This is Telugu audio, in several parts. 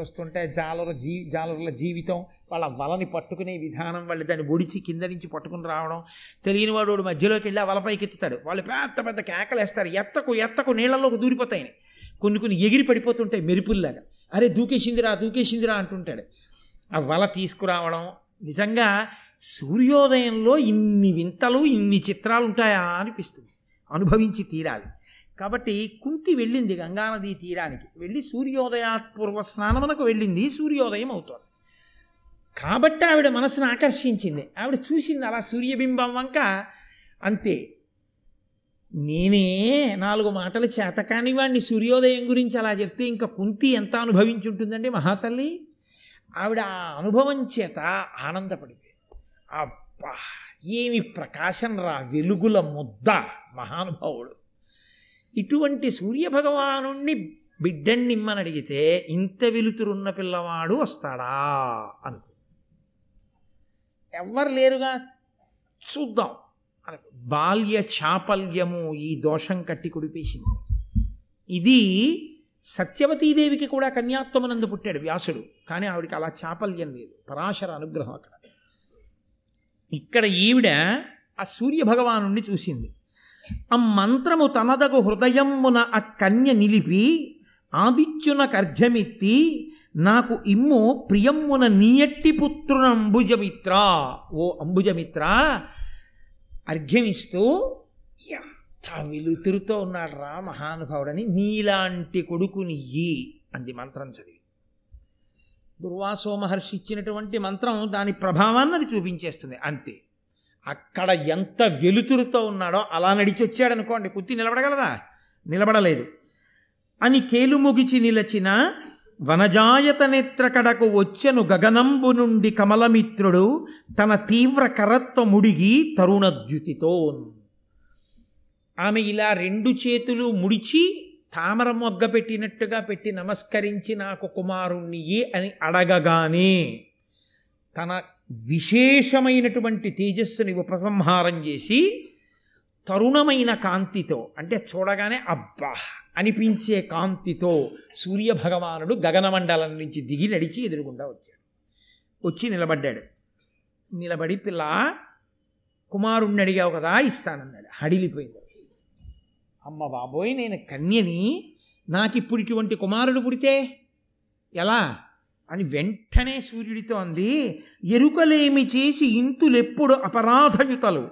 వస్తుంటే జాలరు జీ జాలరుల జీవితం వాళ్ళ వలని పట్టుకునే విధానం వాళ్ళు దాన్ని ఒడిచి కింద నుంచి పట్టుకుని రావడం తెలియని వాడు వాడు మధ్యలోకి వెళ్ళి ఆ వలపైకి ఎత్తుతాడు వాళ్ళు పెద్ద పెద్ద కేకలేస్తారు. ఎత్తకు ఎత్తకు నీళ్ళలోకి దూరిపోతాయి కొన్ని కొన్ని ఎగిరి పడిపోతుంటాయి మెరుపుల్లాగా. అరే దూకేసిందిరా దూకేసిందిరా అంటుంటాడు. ఆ వల తీసుకురావడం నిజంగా సూర్యోదయంలో ఇన్ని వింతలు ఇన్ని చిత్రాలు ఉంటాయా అనిపిస్తుంది. అనుభవించి తీరాలి. కాబట్టి కుంతి వెళ్ళింది గంగానదీ తీరానికి. వెళ్ళి సూర్యోదయాత్పూర్వ స్నానమునకు వెళ్ళింది సూర్యోదయం అవుతోంది. కాబట్టి ఆవిడ మనసును ఆకర్షించింది. ఆవిడ చూసింది అలా సూర్యబింబం వంక అంతే. నేనే నాలుగు మాటలు చేతకాని వాడిని సూర్యోదయం గురించి అలా చెప్తే ఇంకా కుంతి ఎంత అనుభవించి ఉంటుందండి మహాతల్లి? ఆవిడ ఆ అనుభవం చేత ఆనందపడిపోయింది. అబ్బా ఏమి ప్రకాశం రా వెలుగుల ముద్ద మహానుభావుడు. ఇటువంటి సూర్యభగవాను బిడ్డన్నిమ్మని అడిగితే ఇంత వెలుతురున్న పిల్లవాడు వస్తాడా అనుకు. ఎవ్వరు లేరుగా? చూద్దాం. అనుకో బాల్య చాపల్యము ఈ దోషం కట్టి కుడిపేసింది. ఇది సత్యవతీదేవికి కూడా కన్యాత్వమనందు పుట్టాడు వ్యాసుడు. కానీ ఆవిడికి అలా చాపల్యం లేదు. పరాశర అనుగ్రహం అక్కడ. ఇక్కడ ఈవిడ ఆ సూర్య భగవానుణ్ణి చూసింది. ఆ మంత్రము తనదగు హృదయమున ఆ కన్య నిలిపి ఆదిత్యున కర్ఘ్యమిత్తి నాకు ఇమ్ము ప్రియమ్మున నీయట్టి పుత్రున అంబుజమిత్ర. ఓ అంబుజమిత్ర అర్ఘ్యమిస్తూ ఎంత వెలుతురుతో ఉన్నాడు రా మహానుభావుడని నీలాంటి కొడుకునియ్యి అంది మంత్రం చదివి. దుర్వాసో మహర్షి ఇచ్చినటువంటి మంత్రం దాని ప్రభావాన్ని అది చూపించేస్తుంది. అంతే. అక్కడ ఎంత వెలుతురుతో ఉన్నాడో అలా నడిచి వచ్చాడనుకోండి కుత్తి నిలబడగలదా? నిలబడలేదు. అని కేలుముగిచి నిలచిన వనజాయత నేత్రకడకు వచ్చెను గగనంబు నుండి కమలమిత్రుడు తన తీవ్ర కరత్వ ముడిగి తరుణద్యుతితో ఆమె ఇలా రెండు చేతులు ముడిచి తామర మొగ్గ పెట్టినట్టుగా పెట్టి నమస్కరించి నాకు కుమారుణ్ణియే అని అడగగానే తన విశేషమైనటువంటి తేజస్సుని ఉపసంహారం చేసి తరుణమైన కాంతితో అంటే చూడగానే అబ్బా అనిపించే కాంతితో సూర్యభగవానుడు గగనమండలం నుంచి దిగి నడిచి ఎదురుగుండా వచ్చాడు. వచ్చి నిలబడ్డాడు. నిలబడి పిల్ల కుమారుణ్ణి అడిగావు కదా ఇస్తానన్నాడు. హడిలిపోయింది. అమ్మ బాబోయ్ నేను కన్యని నాకు ఇప్పుడు ఇటువంటి కుమారుడు పుడితే ఎలా? అని వెంటనే సూర్యుడితో అంది ఎరుకలేమి చేసి ఇంతులెప్పుడు అపరాధయుతలు?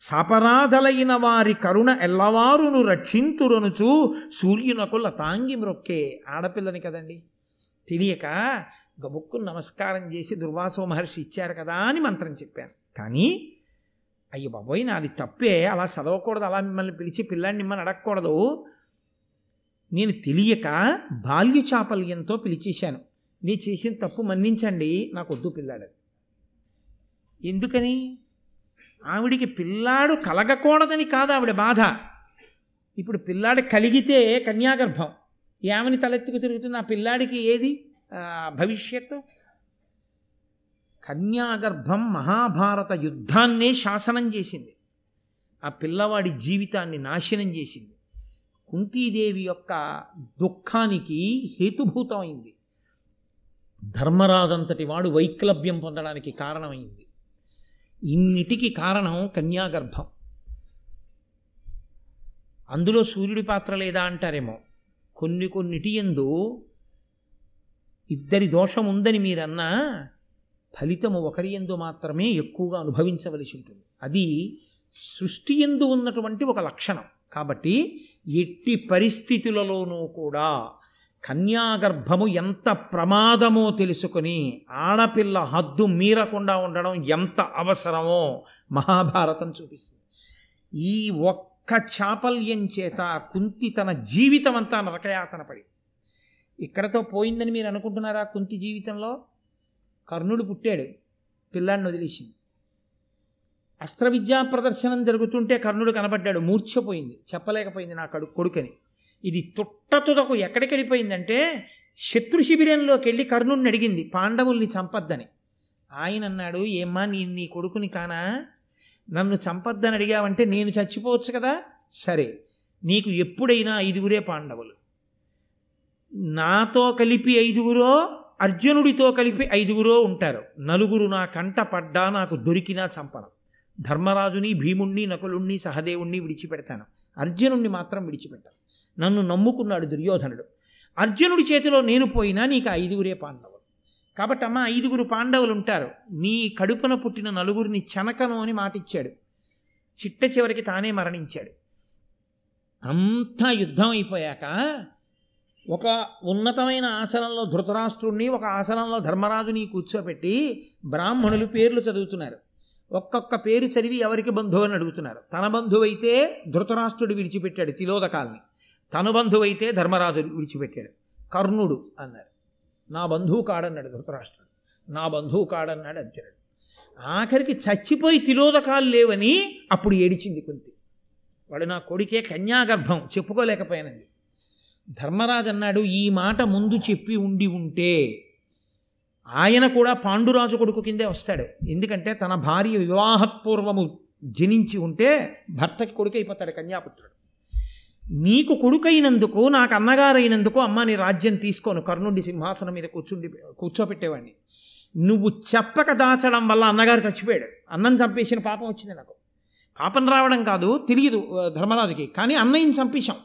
సపరాధలైన వారి కరుణ ఎల్లవారును రక్షింతురనుచు సూర్యునకు లతాంగి మ్రొక్కే. ఆడపిల్లని కదండి. తెలియక గబుక్కు నమస్కారం చేసి దుర్వాసో మహర్షి ఇచ్చారు కదా అని మంత్రం చెప్పాను. కానీ అయ్యో బాబోయ్ నాది తప్పే. అలా చదవకూడదు. అలా మిమ్మల్ని పిలిచి పిల్లాన్ని మిమ్మల్ని అడగకూడదు. నేను తెలియక బాల్య చాపల్యంతో పిలిచేశాను. నీ చేసిన తప్పు మన్నించండి నాకు వద్దు పిల్లాడు. ఎందుకని? ఆవిడికి పిల్లాడు కలగకూడదని కాదు ఆవిడ బాధ. ఇప్పుడు పిల్లాడు కలిగితే కన్యాగర్భం. ఏమని తలెత్తుకు తిరుగుతుంది ఆ పిల్లాడికి ఏది? భవిష్యత్తు? కన్యాగర్భం మహాభారత యుద్ధాన్నే శాసనం చేసింది. ఆ పిల్లవాడి జీవితాన్ని నాశనం చేసింది. కుంతీదేవి యొక్క దుఃఖానికి హేతుభూతమైంది. ధర్మరాజంతటి వాడు వైక్లభ్యం పొందడానికి కారణమైంది. ఇన్నిటికి కారణం కన్యాగర్భం. అందులో సూర్యుడి పాత్ర లేదా అంటారేమో? కొన్ని కొన్నిటి ఎందు ఇద్దరి దోషం ఉందని మీరన్నా ఫలితము ఒకరి ఎందు మాత్రమే ఎక్కువగా అనుభవించవలసి ఉంటుంది. అది సృష్టి ఎందు ఉన్నటువంటి ఒక లక్షణం. కాబట్టి ఎట్టి పరిస్థితులలోనూ కూడా కన్యాగర్భము ఎంత ప్రమాదమో తెలుసుకొని ఆడపిల్ల హద్దు మీరకుండా ఉండడం ఎంత అవసరమో మహాభారతం చూపిస్తుంది. ఈ ఒక్క చాపల్యం చేత కుంతి తన జీవితం అంతా నరకయాతన పడి ఇక్కడతో పోయిందని మీరు అనుకుంటున్నారా కుంతి జీవితంలో? కర్ణుడు పుట్టాడు పిల్లాడిని వదిలేసింది. అస్త్ర విద్యా ప్రదర్శనం జరుగుతుంటే కర్ణుడు కనబడ్డాడు మూర్ఛపోయింది చెప్పలేకపోయింది నా కడు కొడుకని. ఇది తుట్టతుదకు ఎక్కడికి వెళ్ళిపోయిందంటే శత్రు శిబిరంలోకి వెళ్ళి కర్ణుడిని అడిగింది పాండవుల్ని చంపద్దని. ఆయన అన్నాడు ఏమ్మా నీ నీ కొడుకుని కానా? నన్ను చంపద్దని అడిగావంటే నేను చచ్చిపోవచ్చు కదా? సరే నీకు ఎప్పుడైనా ఐదుగురే పాండవులు. నాతో కలిపి ఐదుగురో అర్జునుడితో కలిపి ఐదుగురో ఉంటారు. నలుగురు నా కంట పడ్డా నాకు దొరికినా చంపను. ధర్మరాజుని భీముణ్ణి నకులుణ్ణి సహదేవుణ్ణి విడిచిపెడతాను. అర్జునుణ్ణి మాత్రం విడిచిపెట్టాను. నన్ను నమ్ముకున్నాడు దుర్యోధనుడు. అర్జునుడి చేతిలో నేను పోయినా నీకు ఐదుగురే పాండవులు. కాబట్టి అమ్మ ఐదుగురు పాండవులు ఉంటారు. నీ కడుపున పుట్టిన నలుగురిని చనకను అని మాటిచ్చాడు. చిట్ట చివరికి తానే మరణించాడు. అంతా యుద్ధం అయిపోయాక ఒక ఉన్నతమైన ఆసనంలో ధృతరాష్ట్రుణ్ణి ఒక ఆసనంలో ధర్మరాజుని కూర్చోబెట్టి బ్రాహ్మణులు పేర్లు చదువుతున్నారు. ఒక్కొక్క పేరు చదివి ఎవరికి బంధువు అని అడుగుతున్నారు. తన బంధువు అయితే ధృతరాష్ట్రుడు విడిచిపెట్టాడు తిలోదకాల్ని. తన బంధువైతే ధర్మరాజు విడిచిపెట్టాడు. కర్ణుడు అన్నారు. నా బంధువు కాడన్నాడు ధృతరాష్ట్రుడు. నా బంధువు కాడన్నాడు అర్జునుడు. ఆఖరికి చచ్చిపోయి తిలోదకాలు లేవని అప్పుడు ఏడిచింది కుంతి. వాడు నా కొడుకే కన్యాగర్భం చెప్పుకోలేకపోయానండి ధర్మరాజు అన్నాడు ఈ మాట ముందు చెప్పి ఉండి ఉంటే ఆయన కూడా పాండురాజు కొడుకు కిందే వస్తాడు. ఎందుకంటే తన భార్య వివాహపూర్వము జనించి ఉంటే భర్తకి కొడుకు అయిపోతాడు కన్యాపుత్రుడు. నీకు కొడుకైనందుకు నాకు అన్నగారైనందుకు అమ్మ నీ రాజ్యం తీసుకోను కర్ణుడి సింహాసనం మీద కూర్చుండి కూర్చోపెట్టేవాడిని. నువ్వు చెప్పక దాచడం వల్ల అన్నగారు చచ్చిపోయాడు. అన్నం చంపేసిన పాపం వచ్చింది నాకు. పాపం రావడం కాదు తెలియదు ధర్మరాజుకి. కానీ అన్నయ్యని చంపేశాం.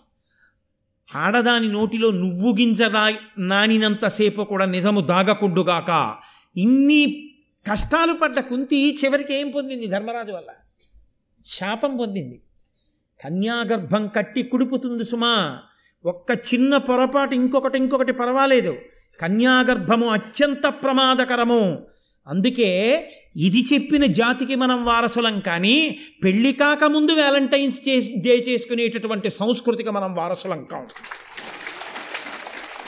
ఆడదాని నోటిలో నువ్వు గింజదా నానినంతసేపు కూడా నిజము దాగకుండుగాక. ఇన్ని కష్టాలు పడ్డ కుంతి చివరికి ఏం పొందింది ధర్మరాజు వల్ల? శాపం పొందింది. కన్యాగర్భం కట్టి కుడుపుతుంది సుమా. ఒక్క చిన్న పొరపాటు ఇంకొకటి ఇంకొకటి పర్వాలేదు. కన్యాగర్భము అత్యంత ప్రమాదకరము. అందుకే ఇది చెప్పిన జాతికి మనం వారసులం కానీ పెళ్ళి కాకముందు వ్యాలంటైన్స్ డే చేసుకునేటటువంటి సంస్కృతికి మనం వారసులం కాం.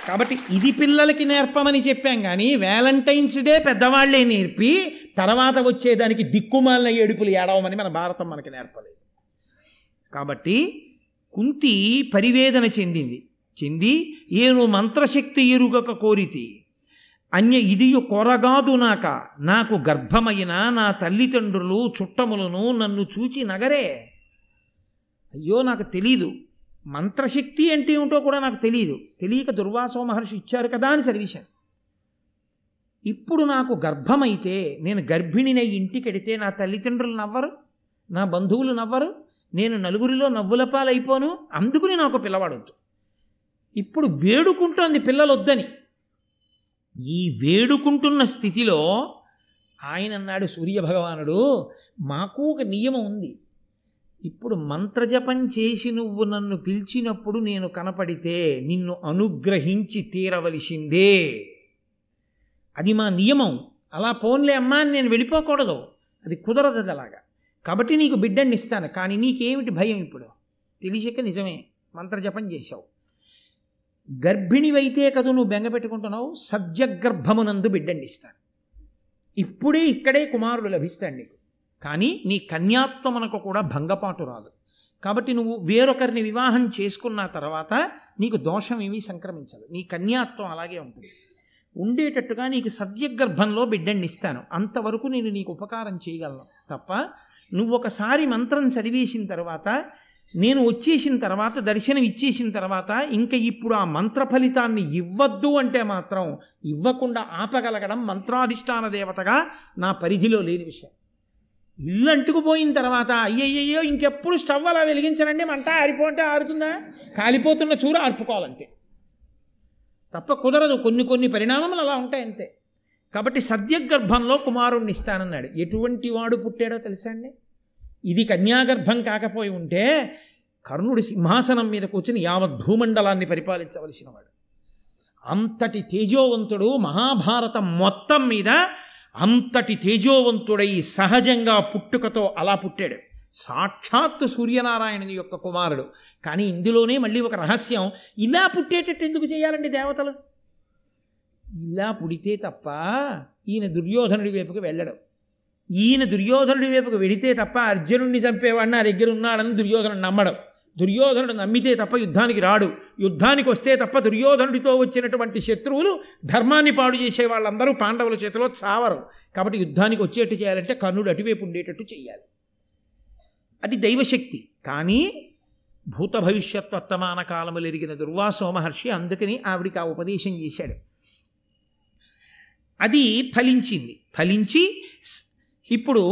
కాబట్టి ఇది పిల్లలకి నేర్పమని చెప్పాం కానీ వ్యాలంటైన్స్ డే పెద్దవాళ్ళే నేర్పి తర్వాత వచ్చేదానికి దిక్కుమాలిన ఏడుపులు ఏడవమని మన భారతం మనకి నేర్పలేదు. కాబట్టి కుంతి పరివేదన చెందింది. చెంది ఏను మంత్రశక్తి ఎరుగక కోరితి. అన్య ఇదియు కొరగాదు నాక నాకు గర్భమైన నా తల్లిదండ్రులు చుట్టములను నన్ను చూచి నగరే. అయ్యో నాకు తెలీదు. మంత్రశక్తి అంటే ఏమిటో కూడా నాకు తెలియదు తెలియక దుర్వాసో మహర్షి ఇచ్చారు కదా అని చదివేశాను. ఇప్పుడు నాకు గర్భమైతే నేను గర్భిణినై ఇంటికెడితే నా తల్లిదండ్రులు నవ్వరు నా బంధువులు నవ్వరు నేను నలుగురిలో నవ్వుల పాలైపోను అందుకుని నాకు పిల్లవాడొద్దు ఇప్పుడు వేడుకుంటోంది పిల్లలు వద్దని ఈ వేడుకుంటున్న స్థితిలో ఆయన అన్నాడు సూర్యభగవానుడు మాకు ఒక నియమం ఉంది. ఇప్పుడు మంత్రజపం చేసి నువ్వు నన్ను పిలిచినప్పుడు నేను కనపడితే నిన్ను అనుగ్రహించి తీరవలసిందే. అది మా నియమం. అలా పోన్లే అమ్మా అని నేను వెళ్ళిపోకూడదు. అది కుదరదు అది అలాగా. కాబట్టి నీకు బిడ్డని ఇస్తాను. కానీ నీకేమిటి భయం ఇప్పుడు? తెలిసాక నిజమే. మంత్రజపం చేశావు. గర్భిణివైతే కదు నువ్వు బెంగ పెట్టుకుంటున్నావు? సద్యగర్భమునందు బిడ్డని ఇస్తాను. ఇప్పుడే ఇక్కడే కుమారుడు లభిస్తాడు నీకు. కానీ నీ కన్యాత్వమునకు కూడా భంగపాటు రాదు. కాబట్టి నువ్వు వేరొకరిని వివాహం చేసుకున్న తర్వాత నీకు దోషం ఏమీ సంక్రమించదు. నీ కన్యాత్వం అలాగే ఉంటుంది. ఉండేటట్టుగా నీకు సద్యగర్భంలో బిడ్డని ఇస్తాను. అంతవరకు నేను నీకు ఉపకారం చేయగలను. తప్ప నువ్వు ఒకసారి మంత్రం చదివేసిన తర్వాత నేను వచ్చేసిన తర్వాత దర్శనం ఇచ్చేసిన తర్వాత ఇంకా ఇప్పుడు ఆ మంత్ర ఫలితాన్ని ఇవ్వద్దు అంటే మాత్రం ఇవ్వకుండా ఆపగలగడం మంత్రాధిష్టాన దేవతగా నా పరిధిలో లేని విషయం. ఇల్లు అంటుకుపోయిన తర్వాత అయ్యయ్యో ఇంకెప్పుడు స్టవ్ అలా వెలిగించనండి మంట ఆరిపోంటే ఆరుతుందా? కాలిపోతున్న చూర ఆర్పుకోవాలంతే. తప్ప కుదరదు కొన్ని కొన్ని పరిణామములు అలా ఉంటాయి అంతే కాబట్టి సద్యగర్భంలో కుమారుణ్ణి ఇస్తానన్నాడు. ఎటువంటి వాడు పుట్టాడో తెలుసా అండి? ఇది కన్యాగర్భం కాకపోయి ఉంటే కర్ణుడి సింహాసనం మీద కూర్చుని యావత్ భూమండలాన్ని పరిపాలించవలసిన వాడు అంతటి తేజోవంతుడు మహాభారతం మొత్తం మీద అంతటి తేజోవంతుడై సహజంగా పుట్టుకతో అలా పుట్టాడు. సాక్షాత్తు సూర్యనారాయణుని యొక్క కుమారుడు. కానీ ఇందులోనే మళ్ళీ ఒక రహస్యం. ఇలా పుట్టేటట్టు ఎందుకు చేయాలండి దేవతలు? ఇలా పుడితే తప్ప ఈయన దుర్యోధనుడి వైపుకి వెళ్ళడం. ఈయన దుర్యోధనుడి వైపుకు వెడితే తప్ప అర్జునుడిని చంపేవాడిని నా దగ్గర ఉన్నాడని దుర్యోధనుడు నమ్మడం. దుర్యోధనుడు నమ్మితే తప్ప యుద్ధానికి రాడు. యుద్ధానికి వస్తే తప్ప దుర్యోధనుడితో వచ్చినటువంటి శత్రువులు ధర్మాన్ని పాడు చేసే వాళ్ళందరూ పాండవుల చేతిలో చావరు. కాబట్టి యుద్ధానికి వచ్చేట్టు చేయాలంటే కర్ణుడు అటువైపు ఉండేటట్టు చేయాలి. అది దైవశక్తి. కానీ భూత భవిష్యత్ వర్తమాన కాలములు ఎరిగిన దుర్వాసో మహర్షి అందుకని ఆవిడికి ఆ ఉపదేశం చేశాడు. అది ఫలించింది. ఫలించి ఇప్పుడు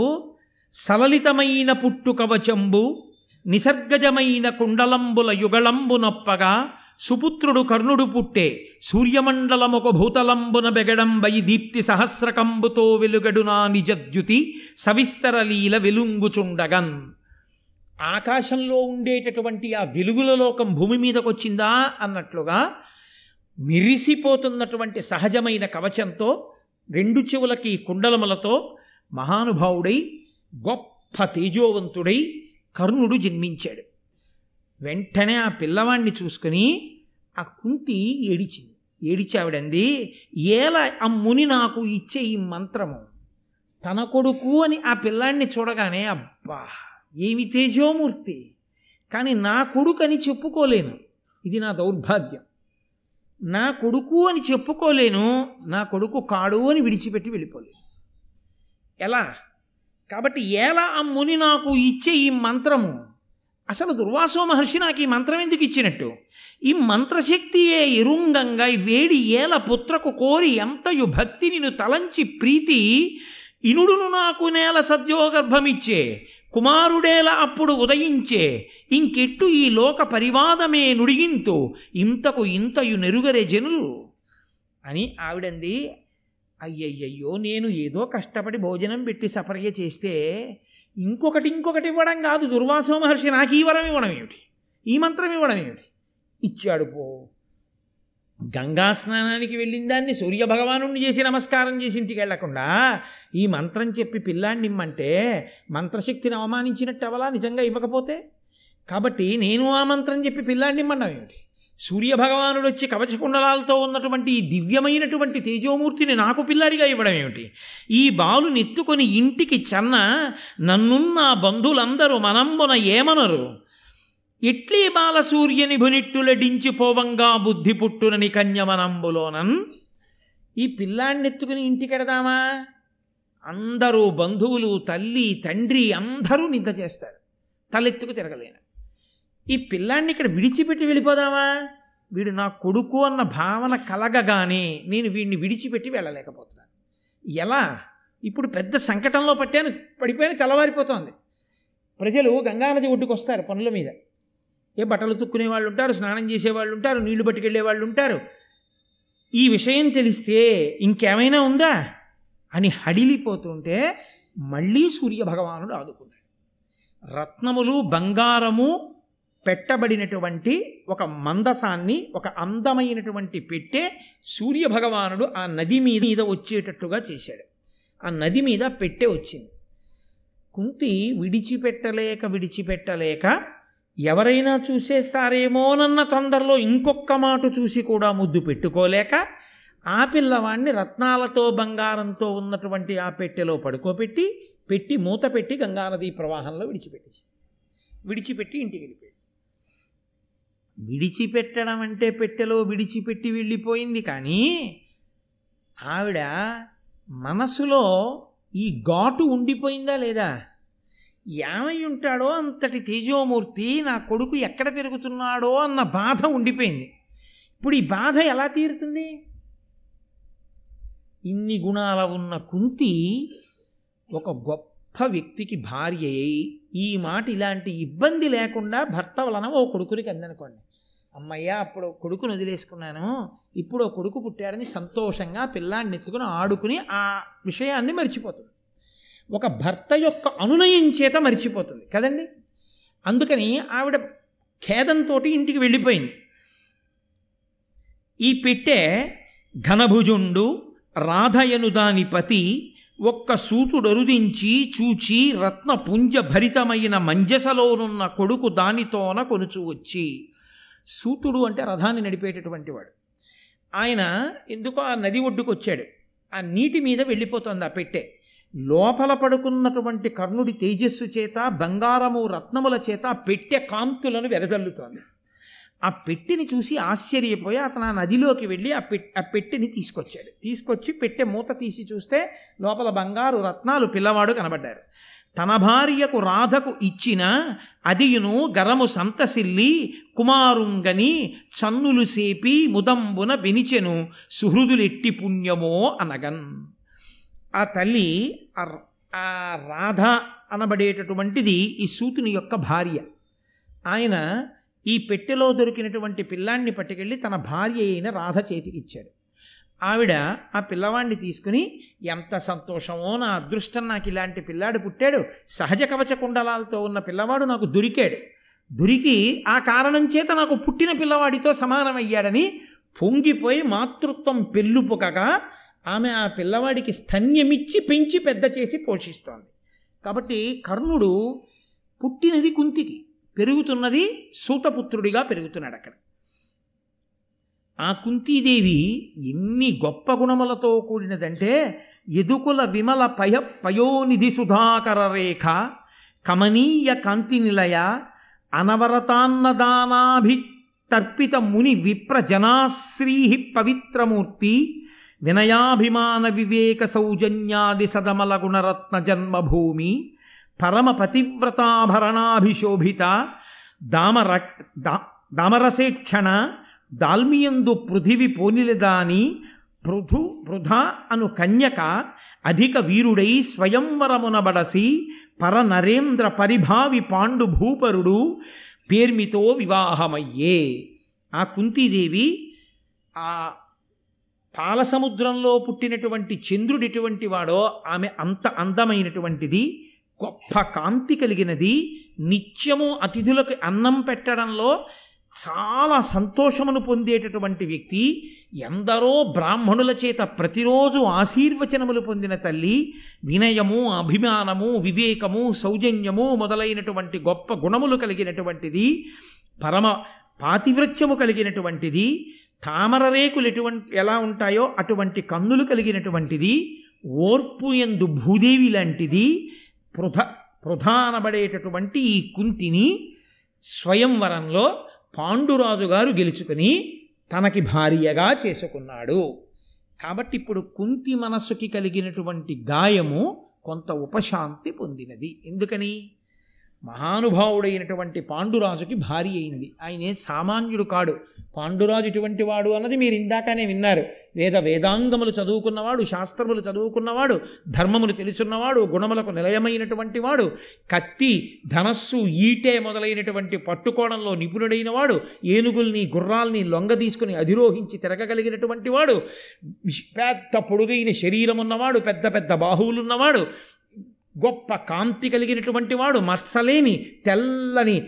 సలలితమైన పుట్టు కవచంబు నిసర్గజమైన కుండలంబుల యుగళంబునొప్పగా సుపుత్రుడు కర్ణుడు పుట్టే సూర్యమండలమొక భూతలంబున బెగడంబై దీప్తి సహస్రకంబుతో వెలుగడునా నిజద్యుతి సవిస్తర లీల వెలుంగుచుండగన్. ఆకాశంలో ఉండేటటువంటి ఆ వెలుగుల లోకం భూమి మీదకొచ్చిందా అన్నట్లుగా మిరిసిపోతున్నటువంటి సహజమైన కవచంతో రెండు చెవులకి కుండలములతో మహానుభావుడై గొప్ప తేజోవంతుడై కర్ణుడు జన్మించాడు. వెంటనే ఆ పిల్లవాణ్ణి చూసుకుని ఆ కుంతి ఏడిచింది. ఏడిచావిడంది ఏల ఆ ముని నాకు ఇచ్చే ఈ మంత్రము. తన కొడుకు అని ఆ పిల్లాన్ని చూడగానే అబ్బా ఏమి తేజోమూర్తి. కానీ నా కొడుకు అని చెప్పుకోలేను. ఇది నా దౌర్భాగ్యం. నా కొడుకు అని చెప్పుకోలేను నా కొడుకు కాడు అని విడిచిపెట్టి వెళ్ళిపోలేను ఎలా? కాబట్టి ఎలా ఆ ముని నాకు ఇచ్చే ఈ మంత్రము? అసలు దుర్వాసో మహర్షి నాకు ఈ మంత్రం ఎందుకు ఇచ్చినట్టు? ఈ మంత్రశక్తియే ఎరుంగంగా వేడి ఏల పుత్రకు కోరి ఎంతయు భక్తి నిన్ను తలంచి ప్రీతి ఇనుడును నాకు నేల సద్యోగర్భమిచ్చే కుమారుడేల అప్పుడు ఉదయించే ఇంకెట్టు ఈ లోక పరివాదమే నుడిగింతు ఇంతకు ఇంతయు నెరుగరే జనులు అని ఆవిడంది అయ్యయ్యయ్యో నేను ఏదో కష్టపడి భోజనం పెట్టి సపర్య చేస్తే ఇంకొకటి ఇంకొకటి ఇవ్వడం కాదు. దుర్వాసో మహర్షి నాకు ఈ వరం ఇవ్వడం ఏమిటి? ఈ మంత్రం ఇవ్వడం ఏమిటి? ఇచ్చాడు పో. గంగా స్నానానికి వెళ్ళిన దాన్ని సూర్యభగవాను చేసి నమస్కారం చేసి ఇంటికి వెళ్ళకుండా ఈ మంత్రం చెప్పి పిల్లాన్ని ఇమ్మంటే మంత్రశక్తిని అవమానించినట్టు అవలా నిజంగా ఇవ్వకపోతే? కాబట్టి నేను ఆ మంత్రం చెప్పి పిల్లాన్ని ఇమ్మన్నాం ఏమిటి? సూర్యభగవానుడు వచ్చి కవచకుండలాలతో ఉన్నటువంటి ఈ దివ్యమైనటువంటి తేజోమూర్తిని నాకు పిల్లాడిగా ఇవ్వడం ఏమిటి? ఈ బాలు నెత్తుకొని ఇంటికి చెన్న నన్నున్న బంధువులందరూ మనంబున ఏమనరు? ఎట్లీ బాలసూర్యని భునిట్టులడించి పోవంగా బుద్ధి పుట్టునని కన్యమనంబులోనన్ ఈ పిల్లాన్ని ఎత్తుకుని ఇంటికెడదామా? అందరూ బంధువులు తల్లి తండ్రి అందరూ నిద్ర చేస్తారు. తలెత్తుకు తిరగలేను. ఈ పిల్లాన్ని ఇక్కడ విడిచిపెట్టి వెళ్ళిపోదామా? వీడు నా కొడుకు అన్న భావన కలగగానే నేను వీడిని విడిచిపెట్టి వెళ్ళలేకపోతున్నాను. ఎలా? ఇప్పుడు పెద్ద సంకటంలో పట్టాను పడిపోయాను తెల్లవారిపోతోంది ప్రజలు గంగానది ఒడ్డుకు వస్తారు పనుల మీద. ఏ బట్టలు తుక్కునే వాళ్ళు ఉంటారు స్నానం చేసేవాళ్ళు ఉంటారు నీళ్ళు పట్టుకెళ్ళే వాళ్ళు ఉంటారు. ఈ విషయం తెలిస్తే ఇంకేమైనా ఉందా? అని హడిలిపోతుంటే మళ్ళీ సూర్య భగవానుడు ఆదుకున్నాడు. రత్నములు బంగారము పెట్టబడినటువంటి ఒక మందసాన్ని ఒక అందమైనటువంటి పెట్టే సూర్య భగవానుడు ఆ నది మీద మీద వచ్చేటట్టుగా చేశాడు. ఆ నది మీద పెట్టే వచ్చింది. కుంతి విడిచిపెట్టలేక విడిచిపెట్టలేక ఎవరైనా చూసేస్తారేమోనన్న తొందరలో ఇంకొక మాట చూసి కూడా ముద్దు పెట్టుకోలేక ఆ పిల్లవాడిని రత్నాలతో బంగారంతో ఉన్నటువంటి ఆ పెట్టెలో పడుకోబెట్టి పెట్టి మూత పెట్టి గంగానది ప్రవాహంలో విడిచిపెట్టేసి విడిచిపెట్టి ఇంటికి వెళ్ళిపోయాడు విడిచిపెట్టడం అంటే పెట్టెలో విడిచిపెట్టి వెళ్ళిపోయింది కానీ ఆవిడ మనసులో ఈ ఘాటు ఉండిపోయిందా లేదా? ఏమై ఉంటాడో అంతటి తేజోమూర్తి నా కొడుకు ఎక్కడ పెరుగుతున్నాడో అన్న బాధ ఉండిపోయింది. ఇప్పుడు ఈ బాధ ఎలా తీరుతుంది? ఇన్ని గుణాల ఉన్న కుంతి ఒక గొప్ప వ్యక్తికి భార్య అయి ఈ మాట ఇలాంటి ఇబ్బంది లేకుండా భర్త వలన ఓ కొడుకునికి అందనుకోండి. అమ్మయ్య అప్పుడు కొడుకును వదిలేసుకున్నాను. ఇప్పుడు ఓ కొడుకు పుట్టాడని సంతోషంగా పిల్లాన్ని ఎత్తుకుని ఆడుకుని ఆ విషయాన్ని మర్చిపోతుంది. ఒక భర్త యొక్క అనునయం చేత మర్చిపోతుంది. కదండి? అందుకని ఆవిడ ఖేదంతో ఇంటికి వెళ్ళిపోయింది. ఈ పెట్టె ఘనభుజుండు రాధయను దాని పతి ఒక్క సూతుడరుదించి చూచి రత్నపుంజ భరితమైన మంజసలోనున్న కొడుకు దానితోన కొనుచు వచ్చి. సూతుడు అంటే రథాన్ని నడిపేటటువంటి వాడు. ఆయన ఎందుకో ఆ నది ఒడ్డుకు వచ్చాడు ఆ నీటి మీద వెళ్ళిపోతుంది ఆ పెట్టె. లోపల పడుకున్నటువంటి కర్ణుడి తేజస్సు చేత బంగారము రత్నముల చేత పెట్టె కాంతులను వెదజల్లుతోంది. ఆ పెట్టెని చూసి ఆశ్చర్యపోయి అతను ఆ నదిలోకి వెళ్ళి ఆ పెట్ ఆ పెట్టెని తీసుకొచ్చాడు. తీసుకొచ్చి పెట్టె మూత తీసి చూస్తే లోపల బంగారు రత్నాలు పిల్లవాడు కనబడ్డారు. తన భార్యకు రాధకు ఇచ్చిన అదియును గరము సంతసిల్లి కుమారుంగని చన్నులు సేపి ముదంబున బెనిచెను సుహృదులెట్టి పుణ్యమో అనగన్. ఆ తల్లి ఆ రాధ అనబడేటటువంటిది ఈ సూతుని యొక్క భార్య. ఆయన ఈ పెట్టెలో దొరికినటువంటి పిల్లాన్ని పట్టుకెళ్ళి తన భార్య అయిన రాధ చేతికిచ్చాడు ఆవిడ ఆ పిల్లవాడిని తీసుకుని ఎంత సంతోషమో నా అదృష్టం నాకు ఇలాంటి పిల్లాడు పుట్టాడు. సహజ కవచ కుండలాలతో ఉన్న పిల్లవాడు నాకు దొరికాడు. దొరికి ఆ కారణం చేత నాకు పుట్టిన పిల్లవాడితో సమానమయ్యాడని పొంగిపోయి మాతృత్వం పెళ్ళుపుకగా ఆమె ఆ పిల్లవాడికి స్థన్యమిచ్చి పెంచి పెద్ద చేసి పోషిస్తోంది. కాబట్టి కర్ణుడు పుట్టినది కుంతికి. పెరుగుతున్నది సూతపుత్రుడిగా పెరుగుతున్నాడు అక్కడ. ఆ కుంతీదేవి ఎన్ని గొప్ప గుణములతో కూడినదంటే ఎదుకుల విమల పయ పయోనిధి సుధాకర రేఖ కమనీయ కాంతి నిలయ అనవరతాన్నదానాభి తర్పిత ముని విప్ర జనాశ్రీ పవిత్రమూర్తి వినయాభిమాన వివేక సౌజన్యాది సదమల గుణరత్న జన్మభూమి పరమ పతివ్రతాభరణాభిశోభిత దామర దామరసేక్షణ దాల్మియందు పృథివి పోనిలదాని పృథు పృథ అను కన్యక అధిక వీరుడై స్వయంవరమునబడసి పరనరేంద్ర పరిభావి పాండు భూపరుడు పేర్మితో వివాహమయ్యే. ఆ కుంతీదేవి ఆ పాలసముద్రంలో పుట్టినటువంటి చంద్రుడిటువంటి వాడో ఆమె అంత అందమైనటువంటిది. గొప్ప కాంతి కలిగినది నిత్యము అతిథులకు అన్నం పెట్టడంలో చాలా సంతోషమును పొందేటటువంటి వ్యక్తి ఎందరో బ్రాహ్మణుల చేత ప్రతిరోజు ఆశీర్వచనములు పొందిన తల్లి వినయము అభిమానము వివేకము సౌజన్యము మొదలైనటువంటి గొప్ప గుణములు కలిగినటువంటిది పరమ పాతివృత్యము కలిగినటువంటిది తామర రేకులు ఎటువంటి ఎలా ఉంటాయో అటువంటి కన్నులు కలిగినటువంటిది ఓర్పు ఎందు భూదేవి లాంటిది పృథ ప్రధానబడేటటువంటి ఈ కుంతిని స్వయంవరంలో పాండురాజు గారు గెలుచుకుని తనకి భార్యగా చేసుకున్నాడు. కాబట్టి ఇప్పుడు కుంతి మనస్సుకి కలిగినటువంటి గాయము కొంత ఉపశాంతి పొందినది. ఎందుకని? మహానుభావుడైనటువంటి పాండురాజుకి భార్య అయింది. ఆయనే సామాన్యుడు కాడు. పాండురాజు ఇటువంటి వాడు అన్నది మీరు ఇందాకనే విన్నారు. వేద వేదాంగములు చదువుకున్నవాడు శాస్త్రములు చదువుకున్నవాడు ధర్మములు తెలుసున్నవాడు గుణములకు నిలయమైనటువంటి వాడు కత్తి ధనస్సు ఈటే మొదలైనటువంటి పట్టుకోవడంలో నిపుణుడైన వాడు ఏనుగుల్ని గుర్రాల్ని లొంగ తీసుకుని అధిరోహించి తిరగగలిగినటువంటి వాడు పెద్ద పొడుగైన శరీరం ఉన్నవాడు పెద్ద పెద్ద బాహువులున్నవాడు గొప్ప కాంతి కలిగినటువంటి వాడు మచ్చలేని తెల్లని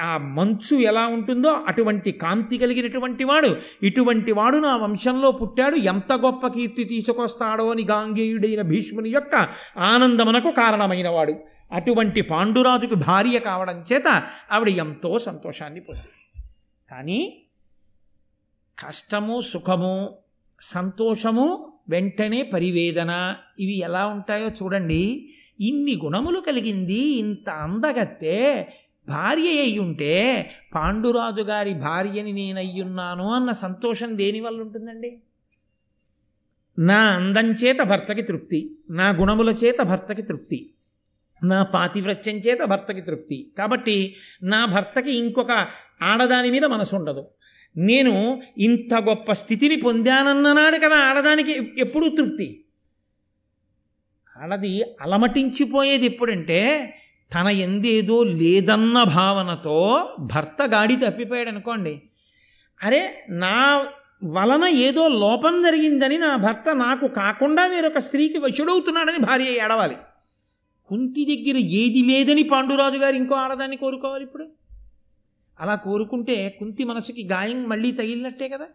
ఆ మంచు ఎలా ఉంటుందో అటువంటి కాంతి కలిగినటువంటి వాడు. ఇటువంటి వాడు నా వంశంలో పుట్టాడు. ఎంత గొప్ప కీర్తి తీసుకొస్తాడో అని గాంగేయుడైన భీష్ముని యొక్క ఆనందమునకు కారణమైన వాడు. అటువంటి పాండురాజుకు భార్య కావడం చేత ఆవిడ ఎంతో సంతోషాన్ని పొందింది. కానీ కష్టము సుఖము సంతోషము వెంటనే పరివేదన ఇవి ఎలా ఉంటాయో చూడండి. ఇన్ని గుణములు కలిగింది ఇంత అందగత్తే భార్య అయ్యుంటే ఉంటే పాండురాజు గారి భార్యని నేనయ్యున్నాను అన్న సంతోషం దేనివల్ల ఉంటుందండి? నా అందం చేత భర్తకి తృప్తి నా గుణముల చేత భర్తకి తృప్తి నా పాతివ్రత్యం చేత భర్తకి తృప్తి. కాబట్టి నా భర్తకి ఇంకొక ఆడదాని మీద మనసు ఉండదు నేను ఇంత గొప్ప స్థితిని పొందానన్ననాడు కదా ఆడదానికి ఎప్పుడూ తృప్తి. ఆడది అలమటించిపోయేది ఎప్పుడంటే తన ఎందేదో లేదన్న భావనతో భర్త గాడి తప్పిపోయాడు అనుకోండి అరే నా వలన ఏదో లోపం జరిగిందని నా భర్త నాకు కాకుండా వేరొక స్త్రీకి వశుడవుతున్నాడని భార్య ఏడవాలి. కుంతి దగ్గర ఏది లేదని పాండురాజు గారు ఇంకో ఆడదాన్ని కోరుకోవాలి ఇప్పుడు? అలా కోరుకుంటే కుంతి మనసుకి గాయం మళ్ళీ తగిలినట్టే కదా?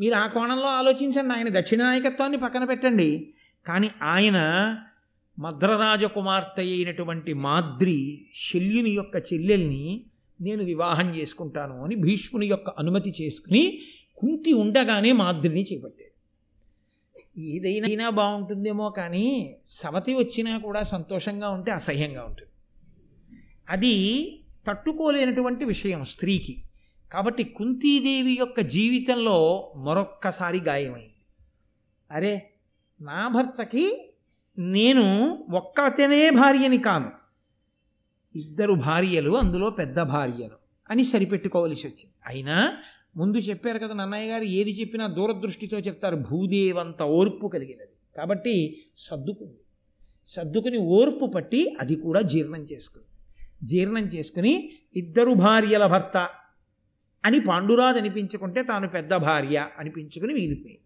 మీరు ఆ కోణంలో ఆలోచించండి ఆయన దక్షిణ నాయకత్వాన్ని పక్కన పెట్టండి. కానీ ఆయన మద్రరాజకుమార్తె అయినటువంటి మాద్రి శల్యుని యొక్క చెల్లెల్ని నేను వివాహం చేసుకుంటాను అని భీష్ముని యొక్క అనుమతి చేసుకుని కుంతి ఉండగానే మాద్రిని చేపట్టాడు. ఏదైనా బాగుంటుందేమో కానీ సవతి వచ్చినా కూడా సంతోషంగా ఉంటే అసహ్యంగా ఉంటుంది. అది తట్టుకోలేనటువంటి విషయం స్త్రీకి. కాబట్టి కుంతీదేవి యొక్క జీవితంలో మరొక్కసారి గాయమైంది. అరే నా భర్తకి నేను ఒక్కతనే భార్యని కాను. ఇద్దరు భార్యలు అందులో పెద్ద భార్యలు అని సరిపెట్టుకోవలసి వచ్చింది. అయినా ముందు చెప్పారు కదా నన్నయ్య గారు ఏది చెప్పినా దూరదృష్టితో చెప్తారు. భూదేవంత ఓర్పు కలిగినది. కాబట్టి సర్దుకుంది. సర్దుకుని ఓర్పు పట్టి అది కూడా జీర్ణం చేసుకుంది. జీర్ణం చేసుకుని ఇద్దరు భార్యల భర్త అని పాండురాజు అనిపించుకుంటే తాను పెద్ద భార్య అనిపించుకుని మిగిలిపోయింది.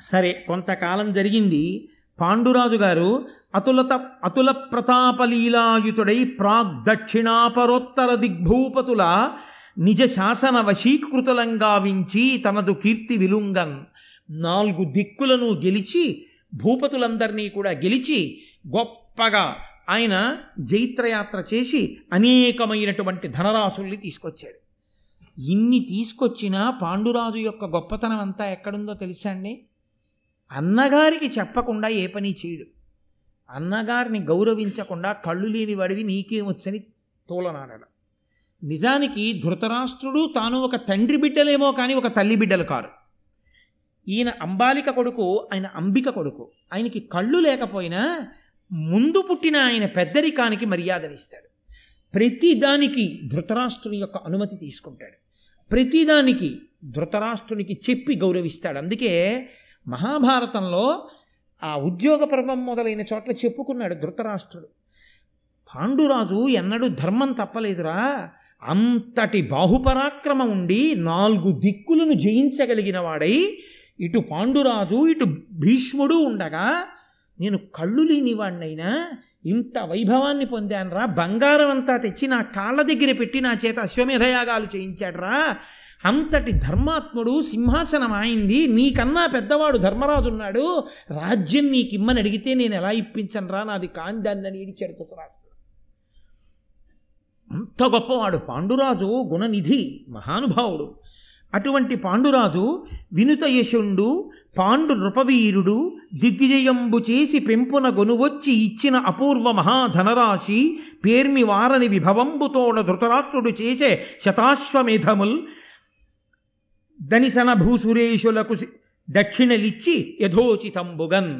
సరే కొంతకాలం జరిగింది. పాండురాజు గారు అతులత అతుల ప్రతాపలీలాయుతుడై ప్రాగ్ దక్షిణాపరోత్తర దిగ్భూపతుల నిజ శాసన వశీకృతులంగావించి తనదు కీర్తి విలుంగన్ నాలుగు దిక్కులను గెలిచి భూపతులందరినీ కూడా గెలిచి గొప్పగా ఆయన జైత్రయాత్ర చేసి అనేకమైనటువంటి ధనరాశుల్ని తీసుకొచ్చాడు. ఇన్ని తీసుకొచ్చిన పాండురాజు యొక్క గొప్పతనం అంతా ఎక్కడుందో తెలుసా అండి? అన్నగారికి చెప్పకుండా ఏ పని చేయడు. అన్నగారిని గౌరవించకుండా కళ్ళు లేని వాడివి నీకేమొచ్చని తోలనాడడం. నిజానికి ధృతరాష్ట్రుడు తాను ఒక తండ్రి బిడ్డలేమో కానీ ఒక తల్లి బిడ్డలు కారు. ఈయన అంబాలిక కొడుకు ఆయన అంబిక కొడుకు. ఆయనకి కళ్ళు లేకపోయినా ముందు పుట్టిన ఆయన పెద్దరికానికి మర్యాదనిస్తాడు. ప్రతిదానికి ధృతరాష్ట్రుని యొక్క అనుమతి తీసుకుంటాడు. ప్రతిదానికి ధృతరాష్ట్రునికి చెప్పి గౌరవిస్తాడు. అందుకే మహాభారతంలో ఆ ఉద్యోగ పర్వం మొదలైన చోట్ల చెప్పుకున్నాడు ధృతరాష్ట్రుడు. పాండురాజు ఎన్నడూ ధర్మం తప్పలేదురా. అంతటి బాహుపరాక్రమం ఉండి నాలుగు దిక్కులను జయించగలిగిన వాడై ఇటు పాండురాజు ఇటు భీష్ముడు ఉండగా నేను కళ్ళు లేనివాణ్ణైనా ఇంత వైభవాన్ని పొందానురా. బంగారం అంతా తెచ్చి నా కాళ్ళ దగ్గర పెట్టి నా చేత అశ్వమేధయాగాలు చేయించాడురా. అంతటి ధర్మాత్ముడు సింహాసనం ఆయింది. నీకన్నా పెద్దవాడు ధర్మరాజు ఉన్నాడు రాజ్యం నీకు ఇమ్మని అడిగితే నేను ఎలా ఇప్పించనురా? నాది కాందాన్ని ఇడిచాడు ధృతరాష్ట్రుడు అంత గొప్పవాడు పాండురాజు గుణనిధి మహానుభావుడు. అటువంటి పాండురాజు వినుత యశుండు పాండు నృపవీరుడు దిగ్విజయంబు చేసి పెంపున గొనువొచ్చి ఇచ్చిన అపూర్వ మహాధనరాశి పేర్మి వారని విభవంబుతోడ ధృతరాష్ట్రుడు చేసే శతాశ్వమేధముల్ దనిసన భూసురేషులకు దక్షిణలిచ్చి యథోచితంబుగన్.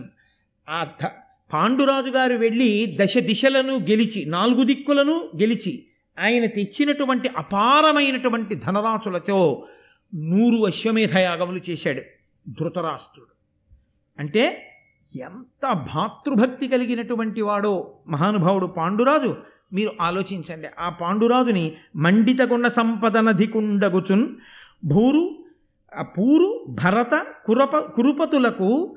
ఆ ధ పాండురాజు గారు వెళ్ళి దశ దిశలను గెలిచి నాలుగు దిక్కులను గెలిచి ఆయన తెచ్చినటువంటి అపారమైనటువంటి ధనరాశులతో నూరు అశ్వమేధయాగములు చేశాడు ధృతరాష్ట్రుడు. అంటే ఎంత భాతృభక్తి కలిగినటువంటి వాడో మహానుభావుడు పాండురాజు? మీరు ఆలోచించండి. ఆ పాండురాజుని మండితగుణ సంపదనధికుండగుచున్ భూరు పూరు భరత కురప కురుపతులకు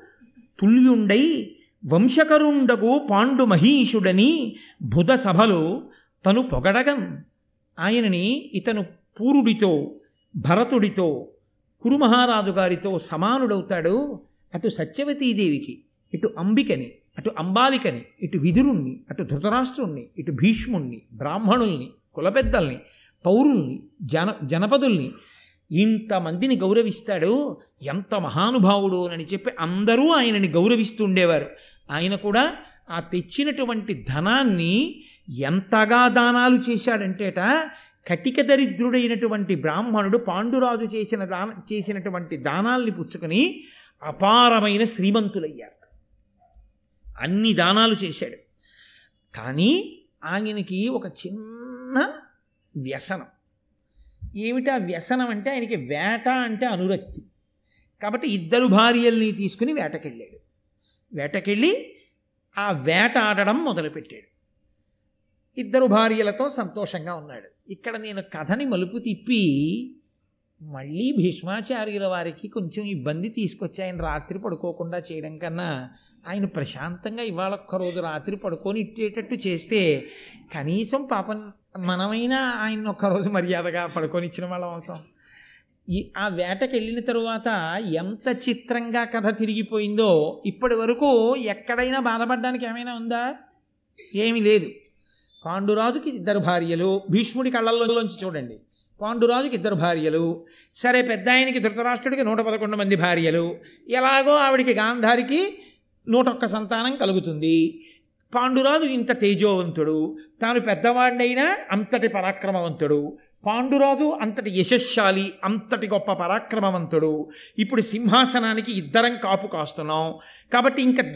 తుల్యుండై వంశకరుండగు పాండు మహీషుడని బుధ సభలో తను పొగడగం. ఆయనని ఇతను పూరుడితో భరతుడితో కురుమహారాజు గారితో సమానుడవుతాడు. అటు సత్యవతీదేవికి ఇటు అంబికని అటు అంబాలికని ఇటు విధురుణ్ణి అటు ధృతరాష్ట్రుణ్ణి ఇటు భీష్ముణ్ణి బ్రాహ్మణుల్ని కులపెద్దల్ని పౌరుల్ని జన జనపదుల్ని ఇంతమందిని గౌరవిస్తాడు. ఎంత మహానుభావుడు అని చెప్పి అందరూ ఆయనని గౌరవిస్తుండేవారు. ఆయన కూడా ఆ తెచ్చినటువంటి ధనాన్ని ఎంతగా దానాలు చేశాడంటేట కటిక దరిద్రుడైనటువంటి బ్రాహ్మణుడు పాండురాజు చేసిన దాన చేసినటువంటి దానాల్ని పుచ్చుకొని అపారమైన శ్రీమంతులయ్యారు అన్ని దానాలు చేశాడు. కానీ ఆయనకి ఒక చిన్న వ్యసనం. ఏమిటా వ్యసనం అంటే ఆయనకి వేట అంటే అనురక్తి. కాబట్టి ఇద్దరు భార్యల్ని తీసుకుని వేటకెళ్ళాడు. వేటకెళ్ళి ఆ వేట ఆడడం మొదలుపెట్టాడు. ఇద్దరు భార్యలతో సంతోషంగా ఉన్నాడు. ఇక్కడ నేను కథని మలుపు తిప్పి మళ్ళీ భీష్మాచార్యుల వారికి కొంచెం ఇబ్బంది తీసుకొచ్చి ఆయన రాత్రి పడుకోకుండా చేయడం కన్నా ఆయన ప్రశాంతంగా ఇవాళ ఒక్కరోజు రాత్రి పడుకొని ఇట్టేటట్టు చేస్తే కనీసం పాపం మనమైనా ఆయన ఒక్కరోజు మర్యాదగా పడుకొని ఇచ్చిన వాళ్ళం అవుతాం. ఈ ఆ వేటకి వెళ్ళిన తరువాత ఎంత చిత్రంగా కథ తిరిగిపోయిందో ఇప్పటి వరకు ఎక్కడైనా బాధపడడానికి ఏమైనా ఉందా? ఏమీ లేదు. పాండురాజుకి ఇద్దరు భార్యలు భీష్ముడి కళ్ళల్లోంచి చూడండి. పాండురాజుకి ఇద్దరు భార్యలు సరే పెద్ద ఆయనకి ధృతరాష్ట్రుడికి నూట పదకొండు మంది భార్యలు ఎలాగో ఆవిడికి గాంధారికి నూట ఒక్క సంతానం కలుగుతుంది. పాండురాజు ఇంత తేజోవంతుడు తాను పెద్దవాడినైనా అంతటి పరాక్రమవంతుడు. పాండురాజు అంతటి యశస్శాలి అంతటి గొప్ప పరాక్రమవంతుడు. ఇప్పుడు సింహాసనానికి ఇద్దరం కాపు కాస్తున్నాం. కాబట్టి ఇంకా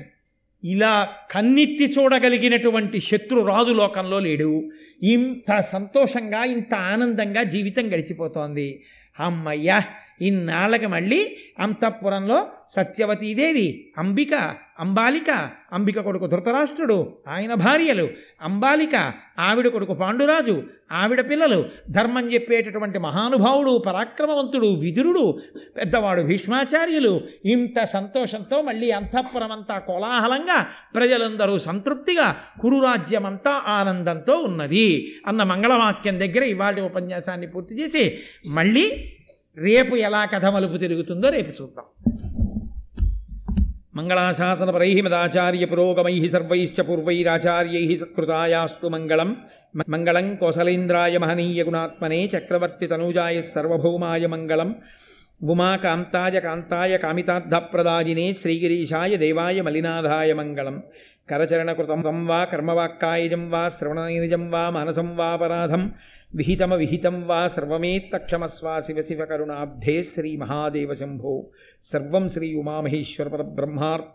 ఇలా కన్నెత్తి చూడగలిగినటువంటి శత్రు రాజు లోకంలో లేడు. ఇంత సంతోషంగా ఇంత ఆనందంగా జీవితం గడిచిపోతోంది. అమ్మయ్యా ఇన్నాళ్ళకి మళ్ళీ అంతఃపురంలో సత్యవతీదేవి అంబిక అంబాలిక అంబిక కొడుకు ధృతరాష్ట్రుడు ఆయన భార్యలు. అంబాలిక ఆవిడ కొడుకు పాండురాజు ఆవిడ పిల్లలు. ధర్మం చెప్పేటటువంటి మహానుభావుడు పరాక్రమవంతుడు విదురుడు పెద్దవాడు భీష్మాచార్యులు. ఇంత సంతోషంతో మళ్ళీ అంతఃపురం అంతా కోలాహలంగా ప్రజలందరూ సంతృప్తిగా కురురాజ్యమంతా ఆనందంతో ఉన్నది. అన్న మంగళవాక్యం దగ్గర ఇవాళ ఉపన్యాసాన్ని పూర్తి చేసి మళ్ళీ రేపు ఎలా కథ మలుపు తిరుగుతుందో రేపు చూద్దాం. మంగళాశాసనపరై మదాచార్య పురోగమై సర్వైశ్చ పూర్వైరాచార్యై సత్కృతాయాస్తు మంగళం. మంగళం కోసలేంద్రాయ మహనీయ గుణాత్మనే చక్రవర్తి తనూజాయ సర్వభౌమాయ మంగళం. ఉమాకాంతాయ కాంతాయ కామితార్థప్రదాజినే శ్రీగిరీశాయ దేవాయ మలినాథాయ మంగళం. కరచరణకృతం వా కర్మవాక్కాయజం వా శ్రవణనిజం వా మానసం వాపరాధం विहितम विहितम वा सर्वमेत्तक्षमस्वा शिव शिव करुणाभ्ये शंभो सर्व श्री उमा महेश्वर पर उमामहेश्वरपरब्रह्मार्पणम्